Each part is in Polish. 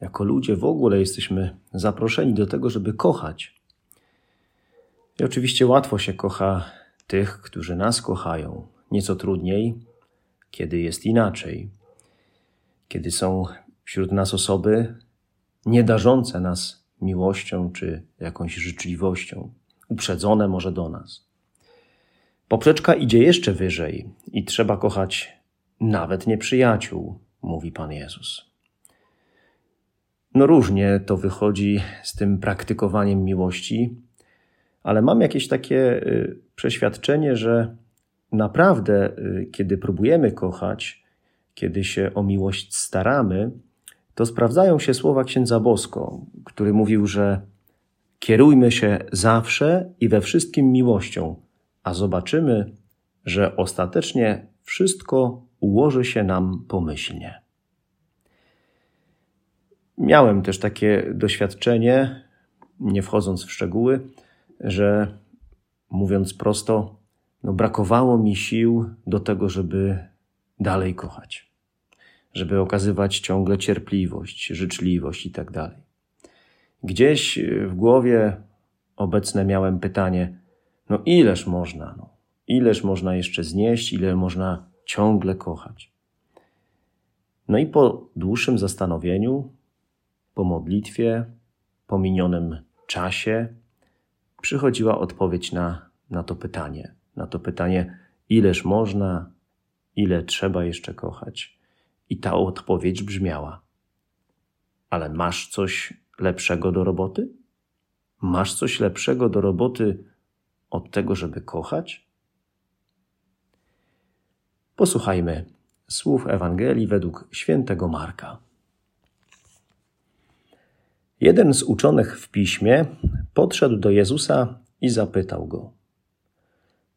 jako ludzie w ogóle jesteśmy zaproszeni do tego, żeby kochać. I oczywiście łatwo się kocha tych, którzy nas kochają. Nieco trudniej, kiedy jest inaczej. Kiedy są wśród nas osoby niedarzące nas miłością czy jakąś życzliwością, uprzedzone może do nas. Poprzeczka idzie jeszcze wyżej i trzeba kochać nawet nieprzyjaciół, mówi Pan Jezus. No różnie to wychodzi z tym praktykowaniem miłości, ale mam jakieś takie y, przeświadczenie, że naprawdę, y, kiedy próbujemy kochać, kiedy się o miłość staramy, to sprawdzają się słowa księdza Bosko, który mówił, że kierujmy się zawsze i we wszystkim miłością, a zobaczymy, że ostatecznie wszystko ułoży się nam pomyślnie. Miałem też takie doświadczenie, nie wchodząc w szczegóły, że mówiąc prosto, no brakowało mi sił do tego, żeby dalej kochać, żeby okazywać ciągle cierpliwość, życzliwość i tak dalej. Gdzieś w głowie obecne miałem pytanie, no ileż można, no, ileż można jeszcze znieść, ile można ciągle kochać. No i po dłuższym zastanowieniu, po modlitwie, po minionym czasie, przychodziła odpowiedź na, na to pytanie. Na to pytanie, ileż można, ile trzeba jeszcze kochać. I ta odpowiedź brzmiała: Ale masz coś lepszego do roboty? Masz coś lepszego do roboty od tego, żeby kochać? Posłuchajmy słów Ewangelii według świętego Marka. Jeden z uczonych w piśmie podszedł do Jezusa i zapytał go: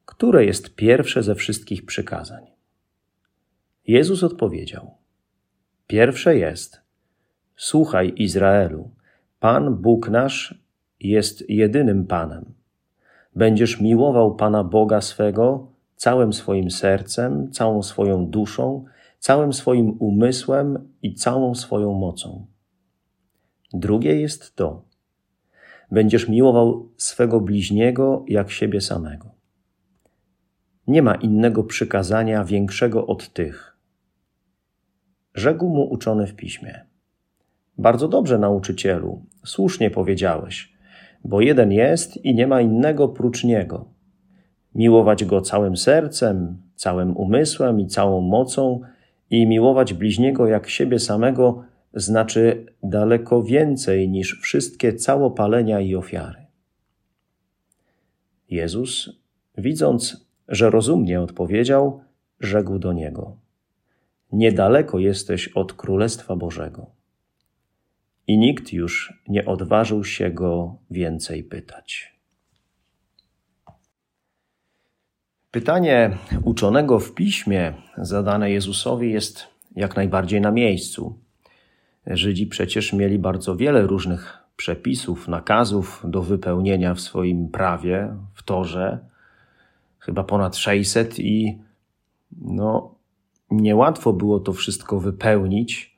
Które jest pierwsze ze wszystkich przykazań? Jezus odpowiedział: Pierwsze jest: Słuchaj Izraelu, Pan Bóg nasz jest jedynym Panem. Będziesz miłował Pana Boga swego całym swoim sercem, całą swoją duszą, całym swoim umysłem i całą swoją mocą. Drugie jest to: będziesz miłował swego bliźniego jak siebie samego. Nie ma innego przykazania większego od tych. Rzekł mu uczony w piśmie. Bardzo dobrze, nauczycielu, słusznie powiedziałeś, bo jeden jest i nie ma innego prócz niego miłować Go całym sercem, całym umysłem i całą mocą i miłować bliźniego jak siebie samego znaczy daleko więcej niż wszystkie całopalenia i ofiary. Jezus, widząc, że rozumnie odpowiedział, rzekł do niego: Niedaleko jesteś od Królestwa Bożego. I nikt już nie odważył się go więcej pytać. Pytanie uczonego w piśmie zadane Jezusowi jest jak najbardziej na miejscu. Żydzi przecież mieli bardzo wiele różnych przepisów, nakazów do wypełnienia w swoim prawie, w torze, chyba ponad 600 i no, niełatwo było to wszystko wypełnić,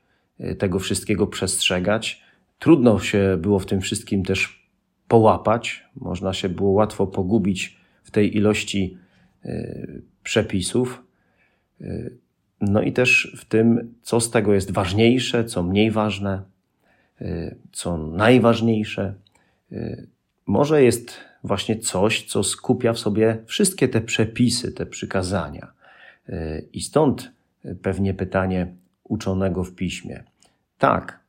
tego wszystkiego przestrzegać. Trudno się było w tym wszystkim też połapać, można się było łatwo pogubić w tej ilości Y, przepisów. Y, no i też w tym, co z tego jest ważniejsze, co mniej ważne, y, co najważniejsze. Może jest właśnie coś, co skupia w sobie wszystkie te przepisy, te przykazania. I stąd pewnie pytanie uczonego w piśmie. Tak,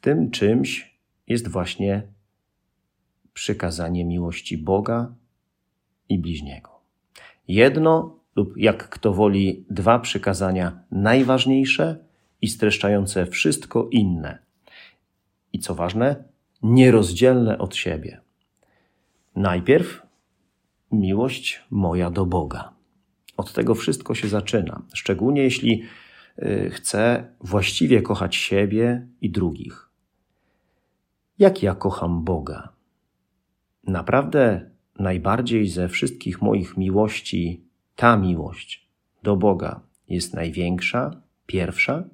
tym czymś jest właśnie przykazanie miłości Boga i bliźniego. Jedno lub jak kto woli, dwa przykazania najważniejsze i streszczające wszystko inne. i co ważne, nierozdzielne od siebie. Najpierw miłość moja do Boga. Od tego wszystko się zaczyna, szczególnie jeśli y, chcę właściwie kochać siebie i drugich. Jak ja kocham Boga? Naprawdę najbardziej ze wszystkich moich miłości ta miłość do Boga jest największa, pierwsza?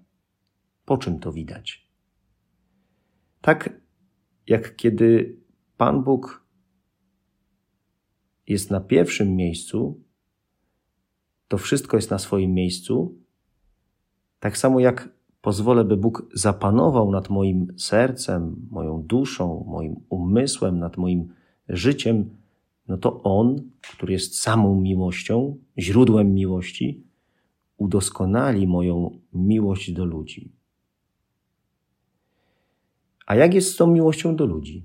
Po czym to widać? Tak jak kiedy Pan Bóg jest na pierwszym miejscu, to wszystko jest na swoim miejscu, tak samo jak pozwolę, by Bóg zapanował nad moim sercem, moją duszą, moim umysłem, nad moim życiem, no to On, który jest samą miłością, źródłem miłości, udoskonali moją miłość do ludzi. A jak jest z tą miłością do ludzi?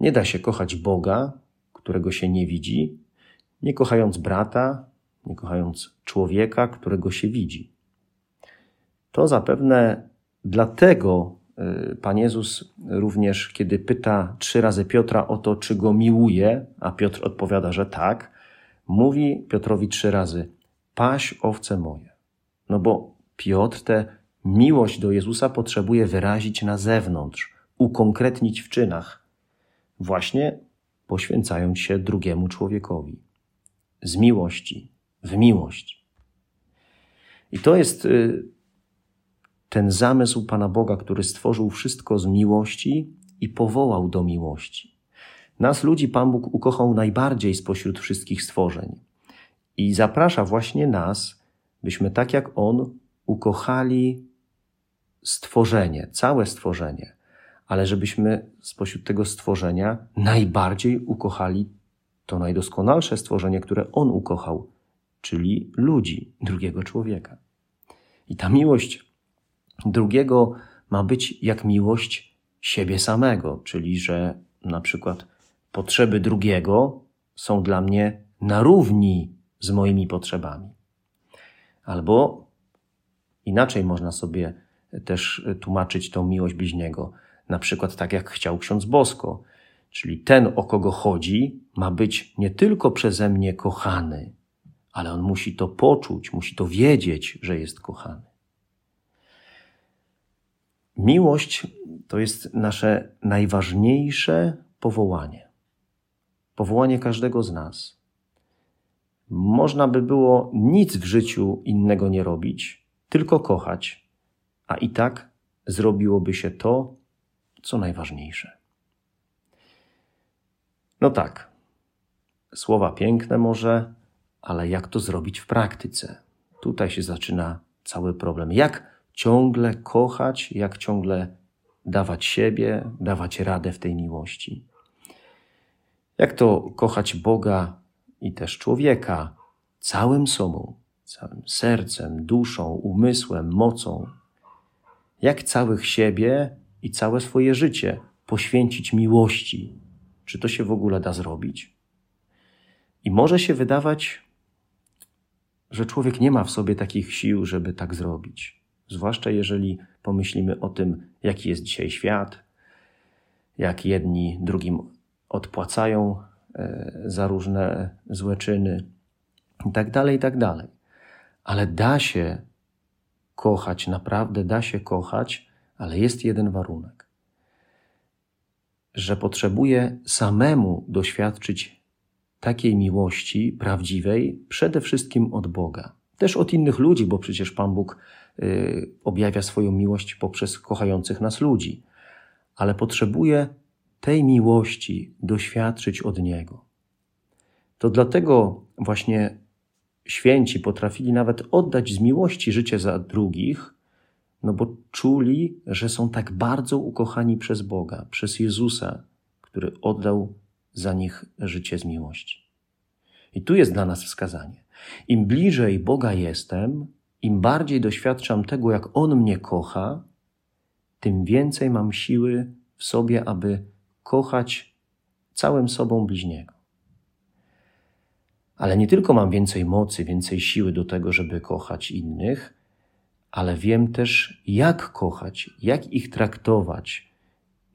Nie da się kochać Boga, którego się nie widzi, nie kochając brata, nie kochając człowieka, którego się widzi. To zapewne dlatego Pan Jezus również, kiedy pyta trzy razy Piotra o to, czy go miłuje, a Piotr odpowiada, że tak, mówi Piotrowi trzy razy: Paś owce moje. No bo Piotr tę miłość do Jezusa potrzebuje wyrazić na zewnątrz, ukonkretnić w czynach, właśnie poświęcając się drugiemu człowiekowi. Z miłości w miłość. I to jest y, ten zamysł Pana Boga, który stworzył wszystko z miłości i powołał do miłości. Nas, ludzi, Pan Bóg ukochał najbardziej spośród wszystkich stworzeń i zaprasza właśnie nas, byśmy tak jak On ukochali stworzenie, całe stworzenie, ale żebyśmy spośród tego stworzenia najbardziej ukochali to najdoskonalsze stworzenie, które On ukochał, czyli ludzi, drugiego człowieka. I ta miłość drugiego ma być jak miłość siebie samego, czyli że na przykład potrzeby drugiego są dla mnie na równi z moimi potrzebami. Albo inaczej można sobie też tłumaczyć tą miłość bliźniego. Na przykład tak jak chciał ksiądz Bosko, czyli ten, o kogo chodzi, ma być nie tylko przeze mnie kochany, ale on musi to poczuć, musi to wiedzieć, że jest kochany. Miłość to jest nasze najważniejsze powołanie. Powołanie każdego z nas. Można by było nic w życiu innego nie robić, tylko kochać, a i tak zrobiłoby się to, co najważniejsze. No tak, słowa piękne może, ale jak to zrobić w praktyce? Tutaj się zaczyna cały problem. Jak ciągle kochać, jak ciągle dawać siebie, dawać radę w tej miłości? Jak to kochać Boga i też człowieka całym sobą, całym sercem, duszą, umysłem, mocą? Jak całych siebie i całe swoje życie poświęcić miłości? Czy to się w ogóle da zrobić? I może się wydawać że człowiek nie ma w sobie takich sił, żeby tak zrobić. Zwłaszcza jeżeli pomyślimy o tym, jaki jest dzisiaj świat, jak jedni drugim odpłacają e, za różne złe czyny, i tak dalej, i tak. Ale da się kochać, naprawdę da się kochać, ale jest jeden warunek. Że potrzebuje samemu doświadczyć takiej miłości prawdziwej przede wszystkim od Boga. Też od innych ludzi, bo przecież Pan Bóg y, objawia swoją miłość poprzez kochających nas ludzi. Ale potrzebuje tej miłości doświadczyć od Niego. To dlatego właśnie święci potrafili nawet oddać z miłości życie za drugich, no bo czuli, że są tak bardzo ukochani przez Boga, przez Jezusa, który oddał za nich życie z miłości. I tu jest dla nas wskazanie. Im bliżej Boga jestem, im bardziej doświadczam tego, jak On mnie kocha, tym więcej mam siły w sobie, aby kochać całym sobą bliźniego. Ale nie tylko mam więcej mocy, więcej siły do tego, żeby kochać innych, ale wiem też, jak kochać, jak ich traktować,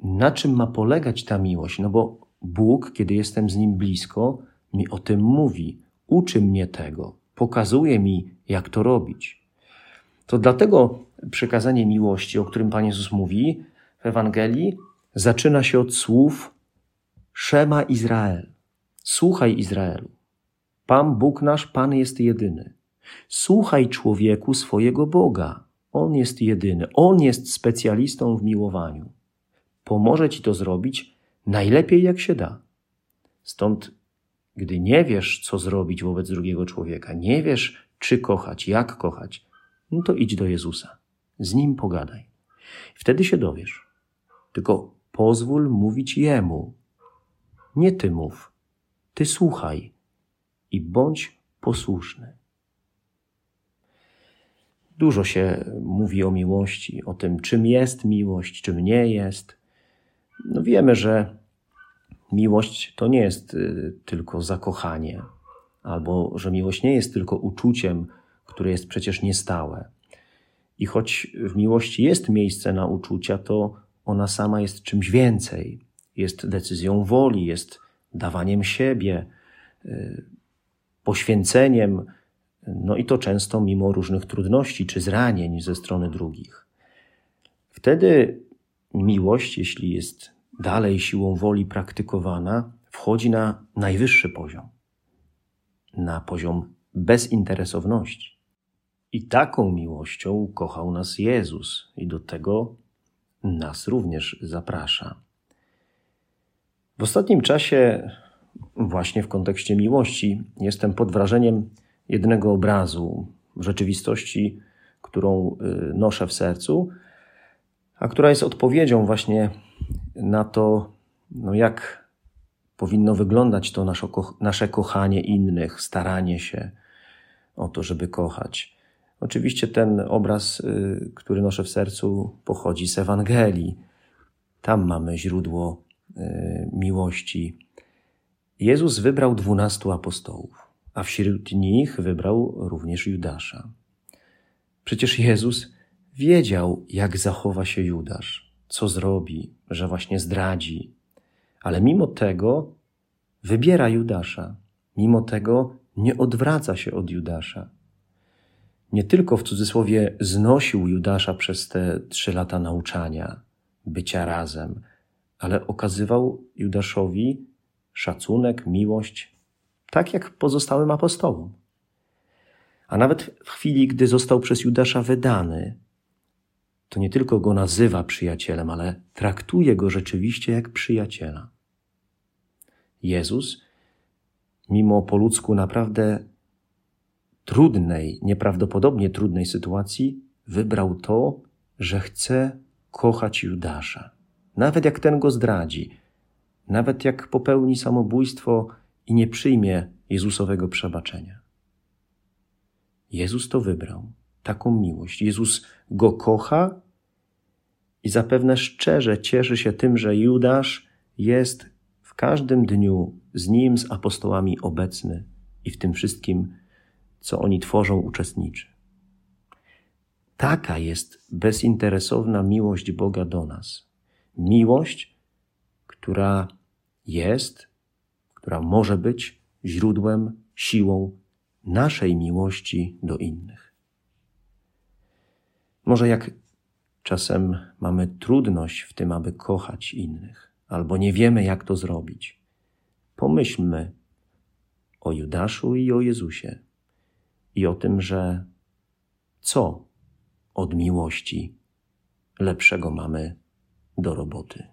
na czym ma polegać ta miłość. No bo Bóg, kiedy jestem z nim blisko, mi o tym mówi, uczy mnie tego, pokazuje mi, jak to robić. To dlatego przekazanie miłości, o którym Pan Jezus mówi w Ewangelii, zaczyna się od słów Szema Izrael. Słuchaj Izraelu. Pan Bóg nasz, Pan jest jedyny. Słuchaj człowieku swojego Boga. On jest jedyny. On jest specjalistą w miłowaniu. Pomoże ci to zrobić najlepiej jak się da. Stąd, gdy nie wiesz, co zrobić wobec drugiego człowieka, nie wiesz, czy kochać, jak kochać, no to idź do Jezusa. Z nim pogadaj. Wtedy się dowiesz. Tylko pozwól mówić Jemu. Nie ty mów. Ty słuchaj i bądź posłuszny. Dużo się mówi o miłości, o tym, czym jest miłość, czym nie jest. No wiemy, że miłość to nie jest y, tylko zakochanie, albo że miłość nie jest tylko uczuciem, które jest przecież niestałe. I choć w miłości jest miejsce na uczucia, to ona sama jest czymś więcej. Jest decyzją woli, jest dawaniem siebie, y, poświęceniem, no i to często mimo różnych trudności czy zranień ze strony drugich. Wtedy miłość, jeśli jest dalej siłą woli praktykowana, wchodzi na najwyższy poziom, na poziom bezinteresowności. I taką miłością kochał nas Jezus, i do tego nas również zaprasza. W ostatnim czasie, właśnie w kontekście miłości, jestem pod wrażeniem jednego obrazu rzeczywistości, którą y, noszę w sercu, a która jest odpowiedzią właśnie na to, no jak powinno wyglądać to nasze, nasze kochanie innych, staranie się o to, żeby kochać. Oczywiście ten obraz, y, który noszę w sercu, pochodzi z Ewangelii. Tam mamy źródło y, miłości. Jezus wybrał dwunastu apostołów, a wśród nich wybrał również Judasza. Przecież Jezus wiedział, jak zachowa się Judasz, co zrobi, że właśnie zdradzi, ale mimo tego wybiera Judasza. Mimo tego nie odwraca się od Judasza nie tylko w cudzysłowie znosił Judasza przez te trzy lata nauczania, bycia razem, ale okazywał Judaszowi szacunek, miłość, tak jak pozostałym apostołom. A nawet w chwili, gdy został przez Judasza wydany, to nie tylko go nazywa przyjacielem, ale traktuje go rzeczywiście jak przyjaciela. Jezus, mimo po ludzku naprawdę trudnej, nieprawdopodobnie trudnej sytuacji, wybrał to, że chce kochać Judasza. Nawet jak ten go zdradzi, nawet jak popełni samobójstwo i nie przyjmie Jezusowego przebaczenia. Jezus to wybrał, taką miłość. Jezus go kocha i zapewne szczerze cieszy się tym, że Judasz jest w każdym dniu z nim, z apostołami obecny i w tym wszystkim co oni tworzą, uczestniczy. Taka jest bezinteresowna miłość Boga do nas. Miłość, która jest, która może być źródłem, siłą naszej miłości do innych. Może jak czasem mamy trudność w tym, aby kochać innych, albo nie wiemy, jak to zrobić, pomyślmy o Judaszu i o Jezusie i o tym, że co od miłości lepszego mamy do roboty.